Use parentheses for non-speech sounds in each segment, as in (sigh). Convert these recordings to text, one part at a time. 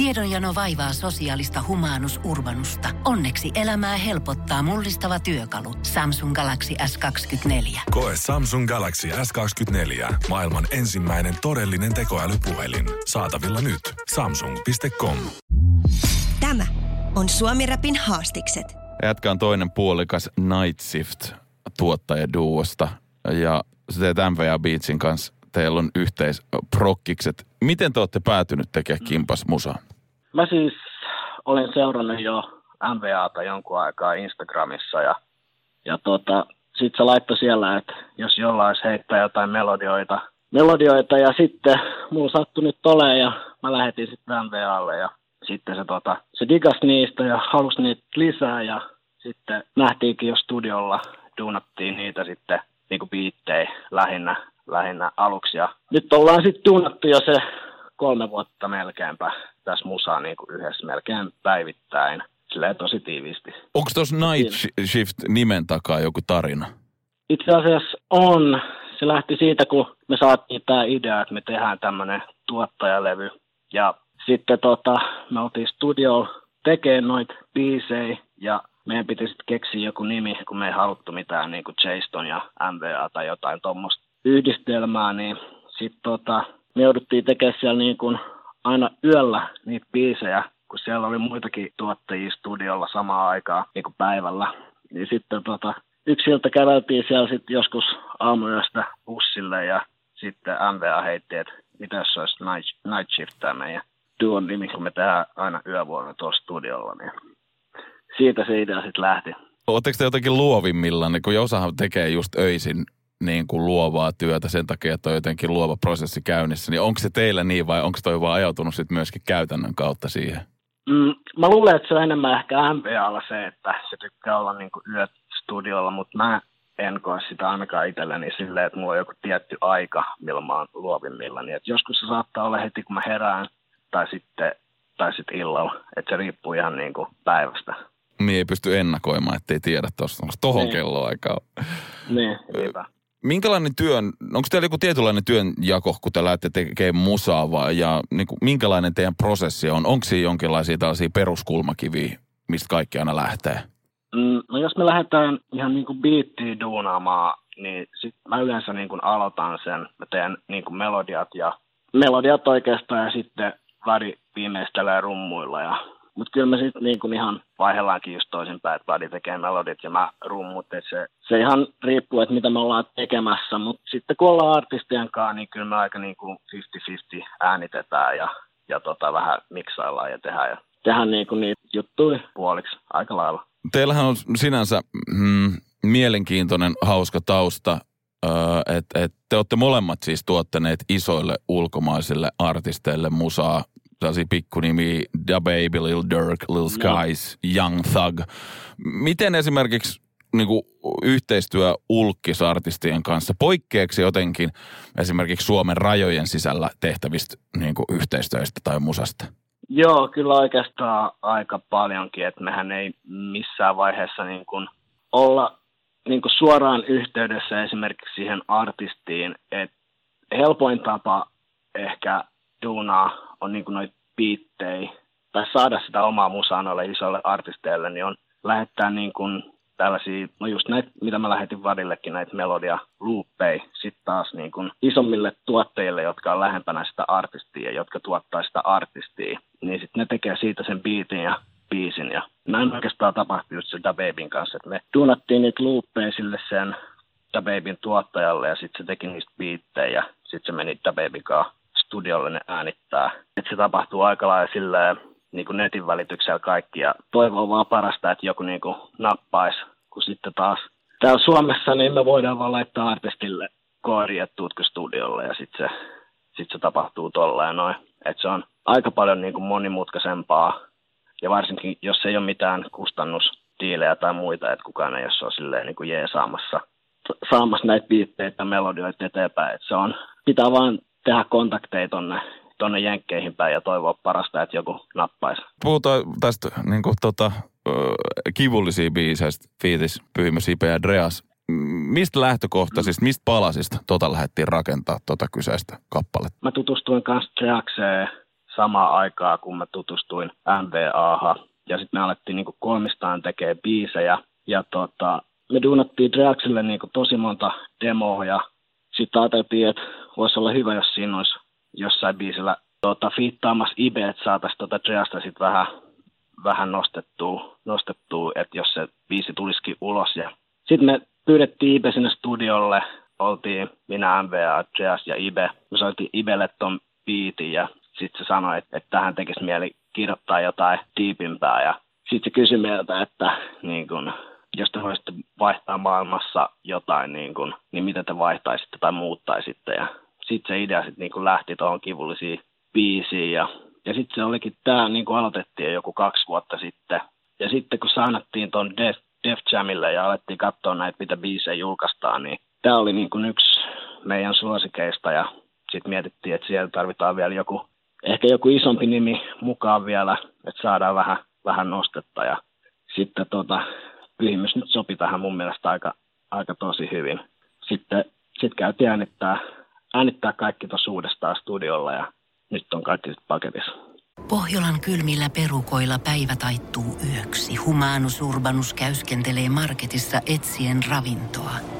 Tiedonjano vaivaa sosiaalista humanus urbanusta. Onneksi elämää helpottaa mullistava työkalu. Samsung Galaxy S24. Koe Samsung Galaxy S24. Maailman ensimmäinen todellinen tekoälypuhelin. Saatavilla nyt. Samsung.com. Tämä on Suomi Rapin haastikset. Jätkä on toinen puolikas Night Shift tuottajaduosta ja sä teet MVA Beatsin kanssa. Teillä on yhteisprokkikset. Miten te olette päätynyt tekemään kimpas musaa? Mä siis olen seurannut jo MVAta jonkun aikaa Instagramissa ja, ja tota, sit se laittoi siellä, että jos jollain heittää jotain melodioita, melodioita ja sitten mulla sattui nyt toleen ja mä lähetin sitten MVAlle ja sitten se, tota, se digas niistä ja halusi niitä lisää ja sitten nähtiinkin jo studiolla, duunattiin niitä sitten niinku biittejä lähinnä, lähinnä aluksi ja nyt ollaan sitten duunattu jo se kolme vuotta melkeinpä tässä musaa niin kuin yhdessä melkein päivittäin. Silleen tosi tiiviisti. Onko tuossa Night Shift nimen takaa joku tarina? Itse asiassa on. Se lähti siitä, kun me saatiin tämä idea, että me tehdään tämmöinen tuottajalevy. Ja sitten tota, me oltiin studio tekemään noita biisejä ja meidän piti sitten keksiä joku nimi, kun me ei haluttu mitään niin kuin Jaston ja MVA tai jotain tuommoista yhdistelmää, niin sitten tota, me jouduttiin tekemään siellä niin kuin aina yöllä niitä biisejä, kun siellä oli muitakin tuottajia studiolla samaan aikaan niin kuin päivällä. Niin sitten tota, yksi ilta käveltiin siellä sitten joskus aamuyöstä bussille ja sitten MVA heitti, että mitä jos olisi night, night shift tämä meidän duon nimi, kun me tehdään aina yövuoroja tuolla studiolla, niin siitä se idea sitten lähti. Oletteko te jotenkin luovimmillaan, kun osahan tekee just öisin niin kuin luovaa työtä sen takia, että on jotenkin luova prosessi käynnissä, niin onko se teillä niin vai onko toi vaan ajautunut sitten myöskin käytännön kautta siihen? Mm, mä luulen, että se on enemmän ehkä MVAlla se, että se tykkää olla niin kuin yöt studiolla, mutta mä en koe sitä ainakaan itselleni silleen, että mulla on joku tietty aika, milloin mä oon luovimmilla. Niin että joskus se saattaa olla heti, kun mä herään, tai sitten, tai sitten illalla. Että se riippuu ihan niin kuin päivästä. Niin ei pysty ennakoimaan, ettei tiedä tuosta, tohon niin. kelloaikaan. Niin, niinpä. Minkälainen työn, onko teillä joku tietynlainen työnjako, kun te lähdette tekemään musaa vai, ja niin kuin, minkälainen teidän prosessi on? Onko siinä jonkinlaisia tällaisia peruskulmakiviä, mistä kaikki aina lähtee? Mm, no jos me lähdetään ihan niin kuin biittiin duunaamaan, niin sit mä yleensä niin kuin aloitan sen. Mä teen niin kuin melodiat ja melodiat oikeastaan ja sitten Vladi viimeistelee rummuilla ja mutta kyllä me sitten niin ihan vaihellaankin just toisinpäin, että Vladi tekee melodit ja mä rummut. Et se, se ihan riippuu, että mitä me ollaan tekemässä. Mutta sitten kun ollaan artistien kanssa, niin kyllä me aika niin kuin 50-50 äänitetään ja, ja tota, vähän miksaillaan ja tehdään, ja tehdään niin kuin niitä juttuja puoliksi aika lailla. Teillähän on sinänsä mm, mielenkiintoinen, hauska tausta että et te olette molemmat siis tuottaneet isoille ulkomaisille artisteille musaa tällaisia pikkunimi, Da Baby, Lil Durk, Lil Skies, no. Young Thug. Miten esimerkiksi niin kuin yhteistyö ulkkisartistien kanssa, poikkeeksi jotenkin esimerkiksi Suomen rajojen sisällä tehtävistä niin kuin yhteistyöstä tai musasta? Joo, kyllä oikeastaan aika paljonkin, että mehän ei missään vaiheessa niin kuin olla niin kuin suoraan yhteydessä esimerkiksi siihen artistiin, että helpoin tapa ehkä duunaa on niin noita biittejä tai saada sitä omaa musaa noille isoille artisteille, niin on lähettää niin kuin tällaisia, no just näitä, mitä mä lähetin Vadillekin, näitä melodia luuppei, sitten taas niin kuin isommille tuottajille, jotka on lähempänä sitä artistia, jotka tuottaa sitä artistia, niin sitten ne tekee siitä sen biitin ja biisin. Ja näin oikeastaan tapahtui just Da Babyn kanssa, että me tuunattiin niitä luuppeja sille sen Da Babyn tuottajalle ja sitten se teki niistä biittejä ja sitten se meni Da Babyn kanssa studiolle ne äänittää. Et se tapahtuu aika lailla silleen, niin kuin netin välityksellä kaikki ja toivoo vaan parasta, että joku niin kuin nappaisi, kun sitten taas täällä Suomessa niin me voidaan vaan laittaa artistille koodi, että tuutko studiolle ja sitten se, sit se tapahtuu tolleen noin. Et se on aika paljon niin kuin monimutkaisempaa ja varsinkin jos ei ole mitään kustannusdiilejä tai muita, että kukaan ei ole silleen niin kuin jee saamassa, näitä biitteitä melodioita eteenpäin. Et se on, pitää vaan tehdä kontakteja tonne, tonne jenkkeihin päin ja toivoa parasta, että joku nappaisi. Puhutaan tästä niin kuin, tota, kivullisia biiseistä, Fiitis, Pyhimys, Ipe ja Dreas. Mistä lähtökohtaisista, mistä palasista tota lähdettiin rakentaa tota kyseistä kappaletta? Mä tutustuin kanssa Dreakseen samaa aikaa, kun mä tutustuin MVAhan. Ja sitten me alettiin niin kolmistaan tekee biisejä. Ja tota, me duunattiin Draxille niin tosi monta demoa ja sitten ajateltiin, että voisi olla hyvä, jos siinä olisi jossain biisillä tota, fiittaamassa Ibe, että saataisiin tota Dreasta sitten vähän, vähän nostettua, nostettua, että jos se biisi tulisikin ulos. Ja sitten me pyydettiin Ibe sinne studiolle, oltiin minä, MVA, Dreas ja Ibe. Me soitiin Ibelle ton biitin ja sitten se sanoi, että, että tähän tekisi mieli kirjoittaa jotain tiipimpää ja sitten se kysyi meiltä, että niin kun, jos te voisitte vaihtaa maailmassa jotain, niin, kun, niin mitä te vaihtaisitte tai muuttaisitte. Ja sitten se idea sitten niin lähti tuohon kivullisiin biisiin ja, ja sitten se olikin tämä, niin kuin aloitettiin joku kaksi vuotta sitten. Ja sitten kun saanattiin tuon Def, Def Jamille ja alettiin katsoa näitä, mitä biisejä julkaistaan, niin tämä oli niin kuin yksi meidän suosikeista ja sitten mietittiin, että siellä tarvitaan vielä joku, ehkä joku isompi nimi mukaan vielä, että saadaan vähän, vähän nostetta ja sitten tota, pyhimys nyt sopi tähän mun mielestä aika, aika tosi hyvin. Sitten sit käytiin äänittää, äänittää kaikki tuossa uudestaan studiolla ja nyt on kaikki paketissa. Pohjolan kylmillä perukoilla päivä taittuu yöksi. Humanus Urbanus käyskentelee marketissa etsien ravintoa.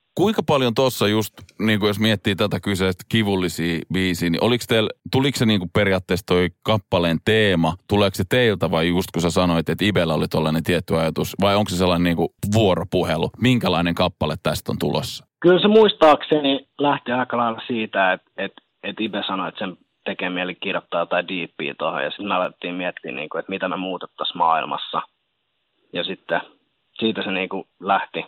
Kuinka paljon tuossa just, niin kuin jos miettii tätä kyseistä kivullisia biisiä, niin oliko teillä, tuliko se niin kuin periaatteessa toi kappaleen teema, tuleeko se teiltä vai just kun sä sanoit, että Ibellä oli tollainen tietty ajatus, vai onko se sellainen niin kuin vuoropuhelu? Minkälainen kappale tästä on tulossa? Kyllä se muistaakseni lähti aika lailla siitä, että, että, että Ibe sanoi, että sen tekee mieli kirjoittaa jotain diippiä tuohon, ja sitten me alettiin miettiä, niin kuin, että mitä me muutettaisiin maailmassa. Ja sitten siitä se niin kuin lähti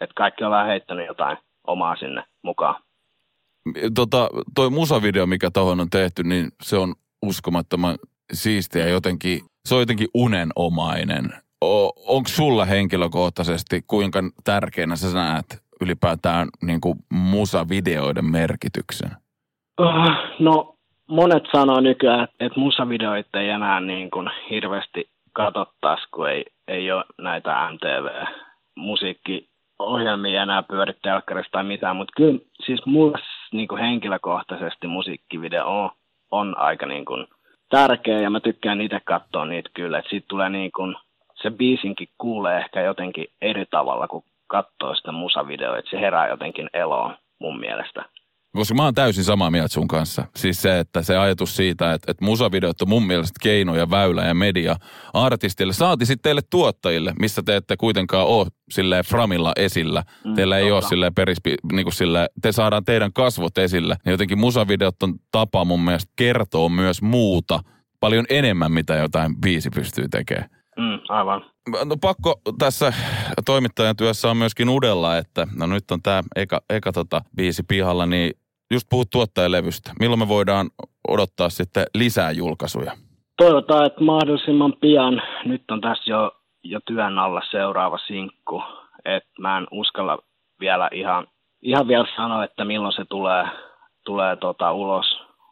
että kaikki on vähän heittänyt jotain omaa sinne mukaan. Tota, toi musavideo, mikä tuohon on tehty, niin se on uskomattoman siistiä jotenkin, se on jotenkin unenomainen. Onko sulla henkilökohtaisesti, kuinka tärkeänä sä näet ylipäätään niin kuin musavideoiden merkityksen? Uh, no monet sanoo nykyään, että musavideoita ei enää niin kuin hirveästi katsottaisi, kun ei, ei ole näitä MTV-musiikki ohjelmia enää pyöri telkkarissa tai mitään, mutta kyllä siis mulle niin kuin henkilökohtaisesti musiikkivideo on, on aika niin kuin tärkeä ja mä tykkään itse katsoa niitä kyllä, että siitä tulee niin kuin, se biisinkin kuulee ehkä jotenkin eri tavalla, kuin katsoo sitä musavideoa, että se herää jotenkin eloon mun mielestä. Koska mä oon täysin samaa mieltä sun kanssa. Siis se, että se ajatus siitä, että, että musavideot on mun mielestä keino ja väylä ja media artistille. Saati sitten teille tuottajille, missä te ette kuitenkaan ole sille framilla esillä. Mm, Teillä ei totta. ole sille perispi, niin kuin sille, te saadaan teidän kasvot esille. Niin jotenkin musavideot on tapa mun mielestä kertoa myös muuta paljon enemmän, mitä jotain biisi pystyy tekemään. Mm, aivan. No pakko tässä toimittajan työssä on myöskin udella, että no nyt on tämä eka, eka tota biisi pihalla, niin just puhut tuottajalevystä. Milloin me voidaan odottaa sitten lisää julkaisuja? Toivotaan, että mahdollisimman pian. Nyt on tässä jo, jo työn alla seuraava sinkku. Et mä en uskalla vielä ihan, ihan vielä sanoa, että milloin se tulee, tulee tota ulos,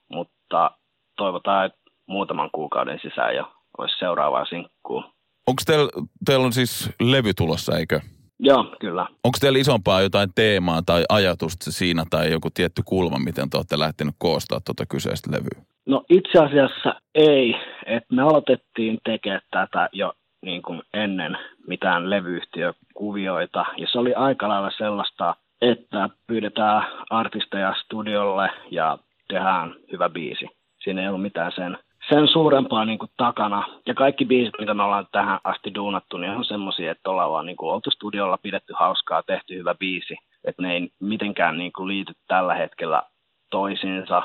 mutta toivotaan, että muutaman kuukauden sisään jo olisi seuraavaa sinkkuu. Onko teillä, teillä on siis levy tulossa, eikö? Joo, kyllä. Onko teillä isompaa jotain teemaa tai ajatusta siinä tai joku tietty kulma, miten te olette lähtenyt koostaa tuota kyseistä levyä? No itse asiassa ei. Et me aloitettiin tekemään tätä jo niin kuin ennen mitään levyyhtiökuvioita. Ja se oli aika lailla sellaista, että pyydetään artisteja studiolle ja tehdään hyvä biisi. Siinä ei ollut mitään sen sen suurempaa niin kuin, takana. Ja kaikki biisit, mitä me ollaan tähän asti duunattu, niin on semmoisia, että ollaan vaan niin kuin, oltu studiolla, pidetty hauskaa, tehty hyvä biisi. Että ne ei mitenkään niin kuin, liity tällä hetkellä toisiinsa.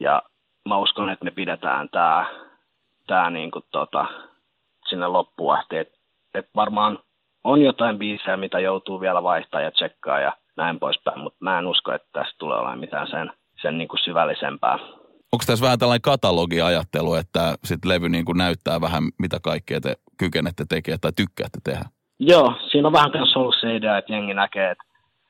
Ja mä uskon, että me pidetään tämä tää, niin tota, sinne loppuun asti. Että et varmaan on jotain biisejä, mitä joutuu vielä vaihtaa ja tsekkaa ja näin poispäin, mutta mä en usko, että tästä tulee olemaan mitään sen, sen niin kuin syvällisempää onko tässä vähän tällainen katalogiajattelu, että sitten levy niin kuin näyttää vähän, mitä kaikkea te kykenette tekemään tai tykkäätte tehdä? Joo, siinä on vähän myös ollut se idea, että jengi näkee, että,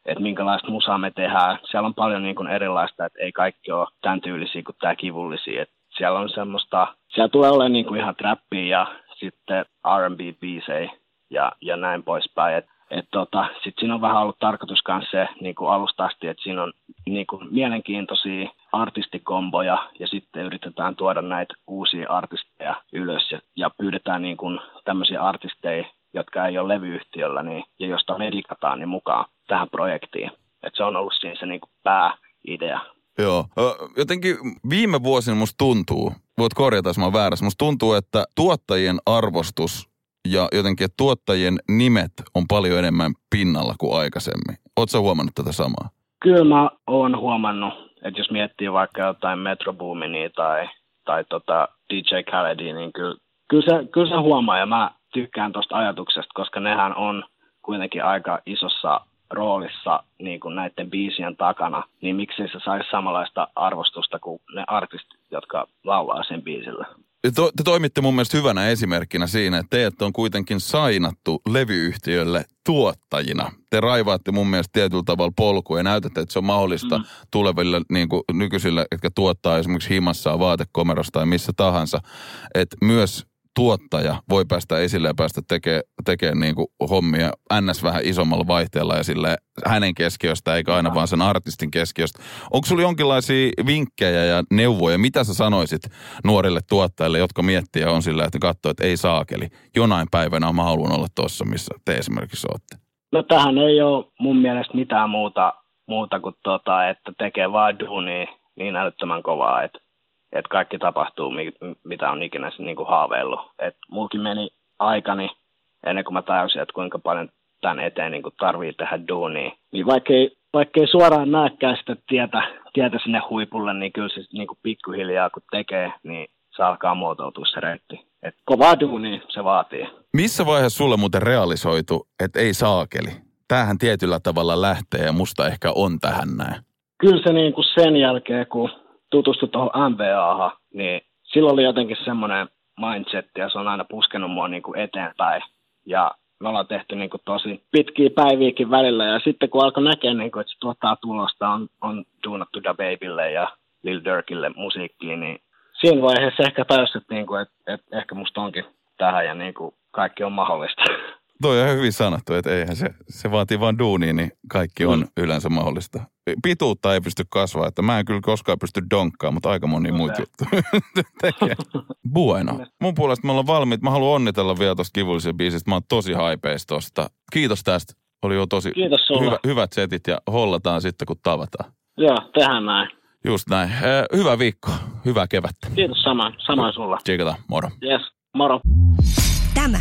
että minkälaista musaa me tehdään. Siellä on paljon niin kuin erilaista, että ei kaikki ole tämän tyylisiä kuin tämä kivullisia. Et siellä on semmoista, siellä tulee olemaan niin kuin ihan trappia ja sitten R&B-biisejä ja, ja näin poispäin. Et, et tota, Sitten siinä on vähän ollut tarkoitus myös se niin kuin alusta asti, että siinä on niin kuin mielenkiintoisia artistikomboja ja sitten yritetään tuoda näitä uusia artisteja ylös ja, ja pyydetään niin kuin tämmöisiä artisteja, jotka ei ole levyyhtiöllä niin, ja josta medikataan niin mukaan tähän projektiin. Et se on ollut siinä se niin kuin pääidea. Joo. Jotenkin viime vuosina musta tuntuu, voit korjata jos mä oon väärässä, musta tuntuu, että tuottajien arvostus ja jotenkin, että tuottajien nimet on paljon enemmän pinnalla kuin aikaisemmin. Oletko huomannut tätä samaa? Kyllä mä oon huomannut, että jos miettii vaikka jotain Metro Boominia tai, tai tota DJ Khaledia, niin kyllä, kyllä, se, kyllä se huomaa ja mä tykkään tuosta ajatuksesta, koska nehän on kuitenkin aika isossa roolissa niin kuin näiden biisien takana, niin miksi se saisi samanlaista arvostusta kuin ne artistit, jotka laulaa sen biisillä. To, te toimitte mun mielestä hyvänä esimerkkinä siinä, että teidät on kuitenkin sainattu levyyhtiölle tuottajina. Te raivaatte mun mielestä tietyllä tavalla polkua ja näytätte, että se on mahdollista mm. tuleville niin kuin nykyisille, jotka tuottaa esimerkiksi himassa vaatekomerosta tai missä tahansa. Että myös tuottaja voi päästä esille ja päästä tekemään tekee niin kuin hommia ns. vähän isommalla vaihteella ja sille hänen keskiöstä eikä aina vaan sen artistin keskiöstä. Onko sulla jonkinlaisia vinkkejä ja neuvoja, mitä sä sanoisit nuorille tuottajille, jotka miettii ja on sillä, että katsoo, että ei saakeli, jonain päivänä mä haluan olla tuossa, missä te esimerkiksi olette? No tähän ei ole mun mielestä mitään muuta, muuta kuin tota, että tekee vaan duunia niin älyttömän kovaa, että että kaikki tapahtuu, mitä on ikinä niin kuin haaveillut. Et mulkin meni aikani ennen kuin mä tajusin, että kuinka paljon tämän eteen niin kuin tarvii tehdä duunia. Niin vaikkei, vaikkei suoraan näekään sitä tietä, tietä sinne huipulle, niin kyllä se niin kuin pikkuhiljaa kun tekee, niin se alkaa muotoutua se reitti. Et kovaa duunia se vaatii. Missä vaiheessa sulle muuten realisoitu, että ei saakeli? Tämähän tietyllä tavalla lähtee ja musta ehkä on tähän näin. Kyllä se niin kuin sen jälkeen, kun tutustui tuohon MBAhan, niin silloin oli jotenkin semmoinen mindset ja se on aina puskenut mua niin kuin eteenpäin. Ja me ollaan tehty niin kuin tosi pitkiä päiviäkin välillä ja sitten kun alkoi näkeä, niin kuin, että se tuottaa tulosta, on, on duunattu Da Babylle ja Lil Durkille musiikkiin, niin siinä vaiheessa ehkä tajusin, että, niin kuin, että, että ehkä musta onkin tähän ja niin kuin kaikki on mahdollista. Toi on hyvin sanottu, että eihän se, se vaatii vain duunia, niin kaikki on mm. yleensä mahdollista. Pituutta ei pysty kasvaa, että mä en kyllä koskaan pysty donkkaamaan, mutta aika moni muita juttuja (laughs) tekee. Bueno. Mun puolesta me ollaan valmiit. Mä haluan onnitella vielä tosta kivullisen biisistä. Mä oon tosi haipeis tosta. Kiitos tästä. Oli jo tosi Kiitos hyvä, hyvät setit ja hollataan sitten kun tavataan. Joo, tehdään näin. Just näin. Hyvää viikkoa. Hyvää kevättä. Kiitos samaan. Samaan sulla. Tsikataan. Moro. Yes. Moro. Tämä